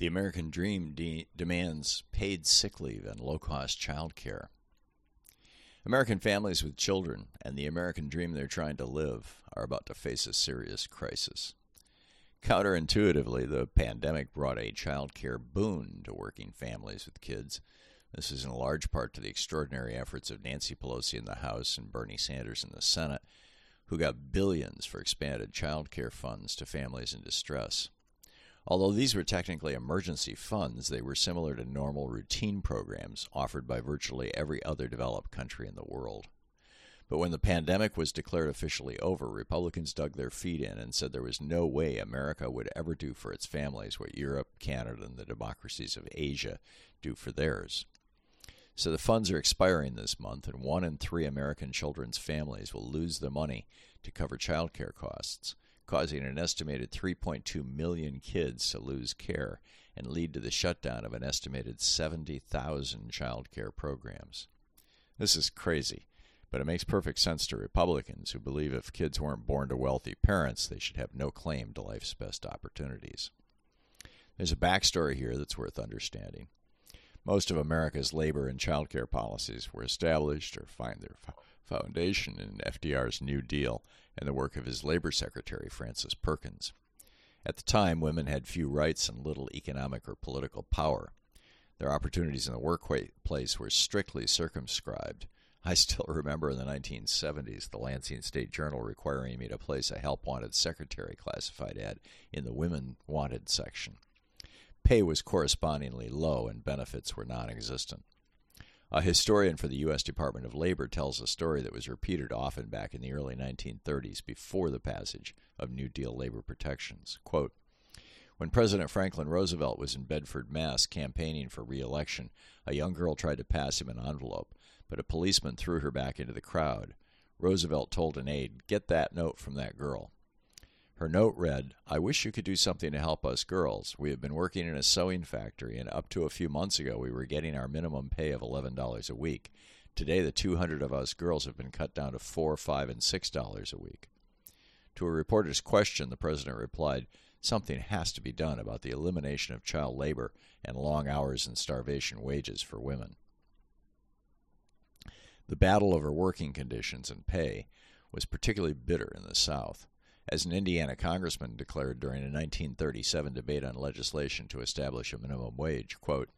The American Dream de- demands paid sick leave and low cost child care. American families with children and the American dream they're trying to live are about to face a serious crisis. Counterintuitively, the pandemic brought a child care boon to working families with kids. This is in large part to the extraordinary efforts of Nancy Pelosi in the House and Bernie Sanders in the Senate, who got billions for expanded child care funds to families in distress. Although these were technically emergency funds, they were similar to normal routine programs offered by virtually every other developed country in the world. But when the pandemic was declared officially over, Republicans dug their feet in and said there was no way America would ever do for its families what Europe, Canada, and the democracies of Asia do for theirs. So the funds are expiring this month, and one in three American children's families will lose the money to cover child care costs causing an estimated 3.2 million kids to lose care and lead to the shutdown of an estimated 70,000 child care programs. This is crazy, but it makes perfect sense to Republicans who believe if kids weren't born to wealthy parents, they should have no claim to life's best opportunities. There's a backstory here that's worth understanding. Most of America's labor and child care policies were established or find their foundation in FDR's New Deal and the work of his labor secretary, Frances Perkins. At the time, women had few rights and little economic or political power. Their opportunities in the workplace were strictly circumscribed. I still remember in the 1970s the Lansing State Journal requiring me to place a help wanted secretary classified ad in the women wanted section. Pay was correspondingly low and benefits were non existent. A historian for the U.S. Department of Labor tells a story that was repeated often back in the early 1930s before the passage of New Deal labor protections. Quote, when President Franklin Roosevelt was in Bedford, Mass., campaigning for re election, a young girl tried to pass him an envelope, but a policeman threw her back into the crowd. Roosevelt told an aide, Get that note from that girl. Her note read, I wish you could do something to help us girls. We have been working in a sewing factory, and up to a few months ago, we were getting our minimum pay of $11 a week. Today, the 200 of us girls have been cut down to 4 5 and $6 a week. To a reporter's question, the president replied, Something has to be done about the elimination of child labor and long hours and starvation wages for women. The battle over working conditions and pay was particularly bitter in the South as an Indiana congressman declared during a 1937 debate on legislation to establish a minimum wage, quote,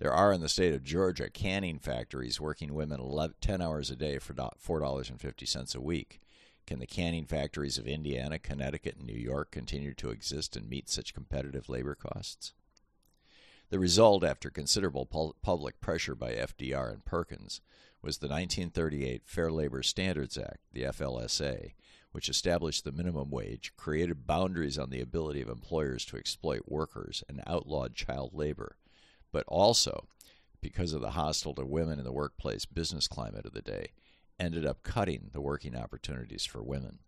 there are in the state of Georgia canning factories working women 11, 10 hours a day for $4.50 a week. Can the canning factories of Indiana, Connecticut, and New York continue to exist and meet such competitive labor costs? The result, after considerable public pressure by FDR and Perkins, was the 1938 Fair Labor Standards Act, the FLSA, which established the minimum wage, created boundaries on the ability of employers to exploit workers, and outlawed child labor, but also, because of the hostile to women in the workplace business climate of the day, ended up cutting the working opportunities for women.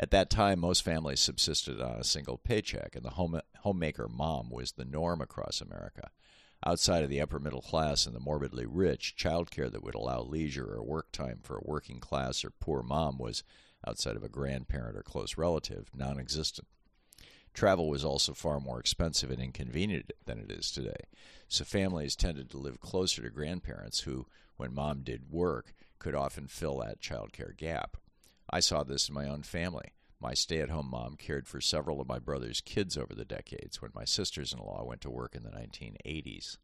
At that time, most families subsisted on a single paycheck, and the home, homemaker mom was the norm across America. Outside of the upper middle class and the morbidly rich, childcare that would allow leisure or work time for a working class or poor mom was outside of a grandparent or close relative, non existent. Travel was also far more expensive and inconvenient than it is today, so families tended to live closer to grandparents who, when mom did work, could often fill that child care gap. I saw this in my own family. My stay at home mom cared for several of my brother's kids over the decades when my sisters in law went to work in the 1980s.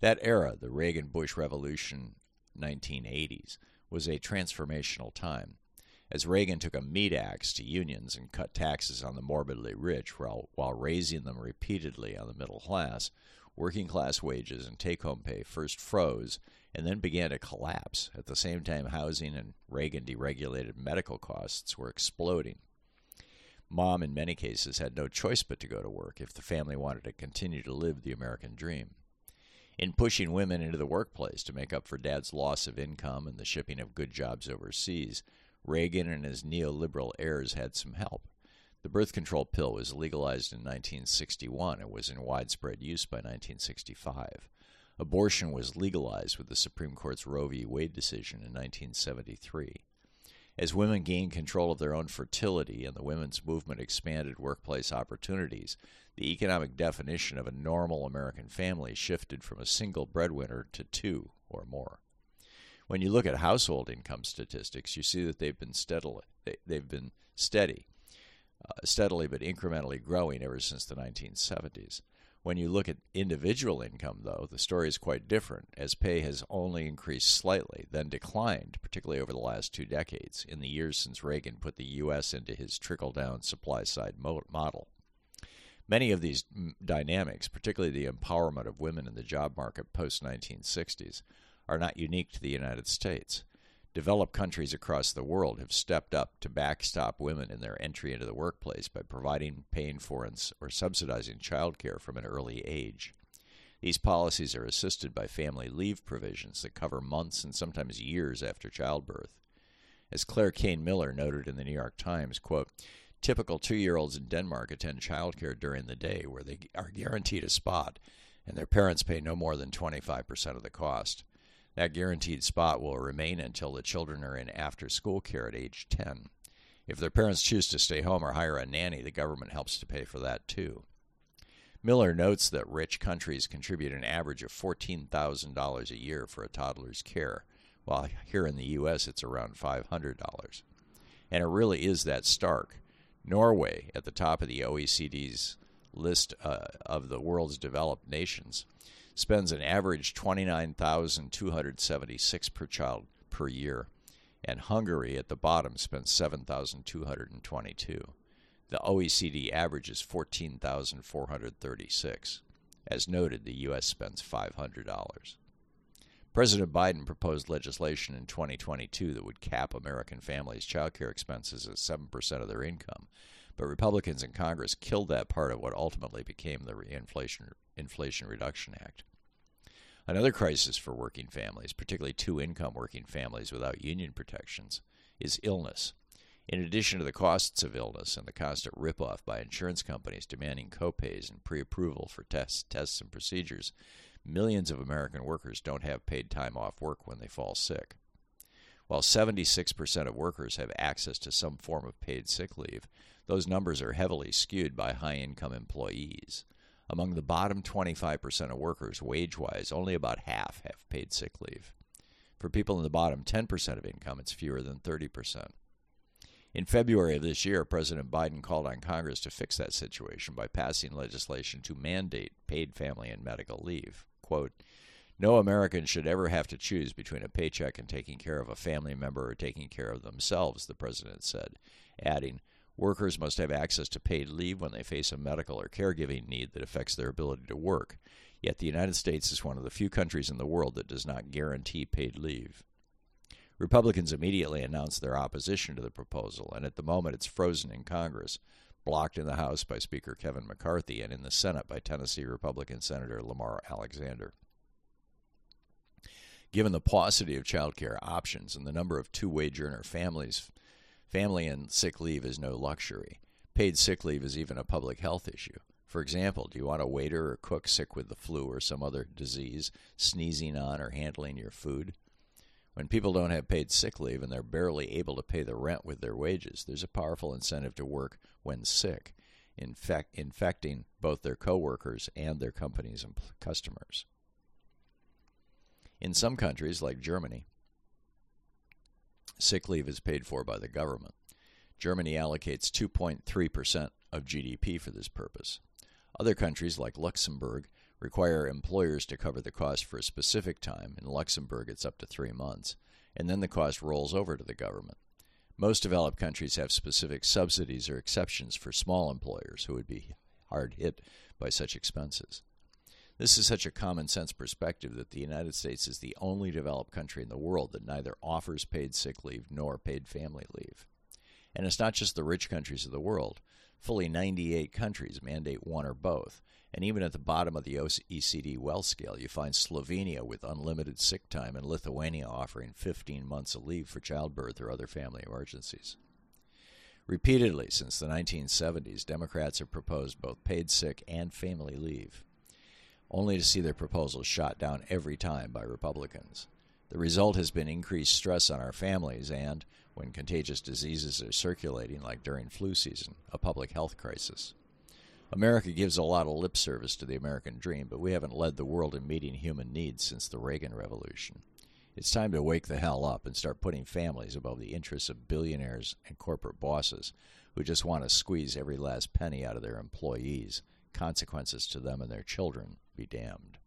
That era, the Reagan Bush Revolution 1980s, was a transformational time as Reagan took a meat axe to unions and cut taxes on the morbidly rich while, while raising them repeatedly on the middle class, working class wages and take home pay first froze and then began to collapse. At the same time, housing and Reagan deregulated medical costs were exploding. Mom, in many cases, had no choice but to go to work if the family wanted to continue to live the American dream. In pushing women into the workplace to make up for dad's loss of income and the shipping of good jobs overseas, Reagan and his neoliberal heirs had some help. The birth control pill was legalized in 1961 and was in widespread use by 1965. Abortion was legalized with the Supreme Court's Roe v. Wade decision in 1973. As women gained control of their own fertility and the women's movement expanded workplace opportunities, the economic definition of a normal American family shifted from a single breadwinner to two or more. When you look at household income statistics, you see that they've been steadily they've been steady, uh, steadily but incrementally growing ever since the 1970s. When you look at individual income, though, the story is quite different, as pay has only increased slightly, then declined, particularly over the last two decades, in the years since Reagan put the U.S. into his trickle down supply side model. Many of these dynamics, particularly the empowerment of women in the job market post 1960s, are not unique to the United States. Developed countries across the world have stepped up to backstop women in their entry into the workplace by providing, paying for, or subsidizing childcare from an early age. These policies are assisted by family leave provisions that cover months and sometimes years after childbirth. As Claire Cain Miller noted in the New York Times, quote, Typical two year olds in Denmark attend childcare during the day, where they are guaranteed a spot, and their parents pay no more than 25% of the cost. That guaranteed spot will remain until the children are in after school care at age 10. If their parents choose to stay home or hire a nanny, the government helps to pay for that too. Miller notes that rich countries contribute an average of $14,000 a year for a toddler's care, while here in the U.S. it's around $500. And it really is that stark. Norway, at the top of the OECD's list uh, of the world's developed nations, spends an average 29,276 per child per year, and Hungary at the bottom spends 7,222. The OECD average is 14,436. As noted, the U.S. spends $500. President Biden proposed legislation in 2022 that would cap American families' child care expenses at 7% of their income, but Republicans in Congress killed that part of what ultimately became the Inflation, Inflation Reduction Act. Another crisis for working families, particularly two income working families without union protections, is illness. In addition to the costs of illness and the constant ripoff by insurance companies demanding copays and pre approval for tests, tests and procedures, millions of American workers don't have paid time off work when they fall sick. While 76% of workers have access to some form of paid sick leave, those numbers are heavily skewed by high income employees. Among the bottom 25% of workers, wage wise, only about half have paid sick leave. For people in the bottom 10% of income, it's fewer than 30%. In February of this year, President Biden called on Congress to fix that situation by passing legislation to mandate paid family and medical leave. Quote, no American should ever have to choose between a paycheck and taking care of a family member or taking care of themselves, the president said, adding, Workers must have access to paid leave when they face a medical or caregiving need that affects their ability to work. Yet the United States is one of the few countries in the world that does not guarantee paid leave. Republicans immediately announced their opposition to the proposal, and at the moment it's frozen in Congress, blocked in the House by Speaker Kevin McCarthy and in the Senate by Tennessee Republican Senator Lamar Alexander. Given the paucity of child care options and the number of two wage earner families, family and sick leave is no luxury. Paid sick leave is even a public health issue. For example, do you want a waiter or cook sick with the flu or some other disease, sneezing on or handling your food? When people don't have paid sick leave and they're barely able to pay the rent with their wages, there's a powerful incentive to work when sick, infect, infecting both their coworkers and their companies and customers. In some countries, like Germany, sick leave is paid for by the government. Germany allocates 2.3% of GDP for this purpose. Other countries, like Luxembourg, require employers to cover the cost for a specific time. In Luxembourg, it's up to three months, and then the cost rolls over to the government. Most developed countries have specific subsidies or exceptions for small employers who would be hard hit by such expenses. This is such a common sense perspective that the United States is the only developed country in the world that neither offers paid sick leave nor paid family leave. And it's not just the rich countries of the world. Fully 98 countries mandate one or both, and even at the bottom of the OECD wealth scale, you find Slovenia with unlimited sick time and Lithuania offering 15 months of leave for childbirth or other family emergencies. Repeatedly since the 1970s, Democrats have proposed both paid sick and family leave, only to see their proposals shot down every time by Republicans. The result has been increased stress on our families and, when contagious diseases are circulating, like during flu season, a public health crisis. America gives a lot of lip service to the American dream, but we haven't led the world in meeting human needs since the Reagan Revolution. It's time to wake the hell up and start putting families above the interests of billionaires and corporate bosses who just want to squeeze every last penny out of their employees. Consequences to them and their children be damned.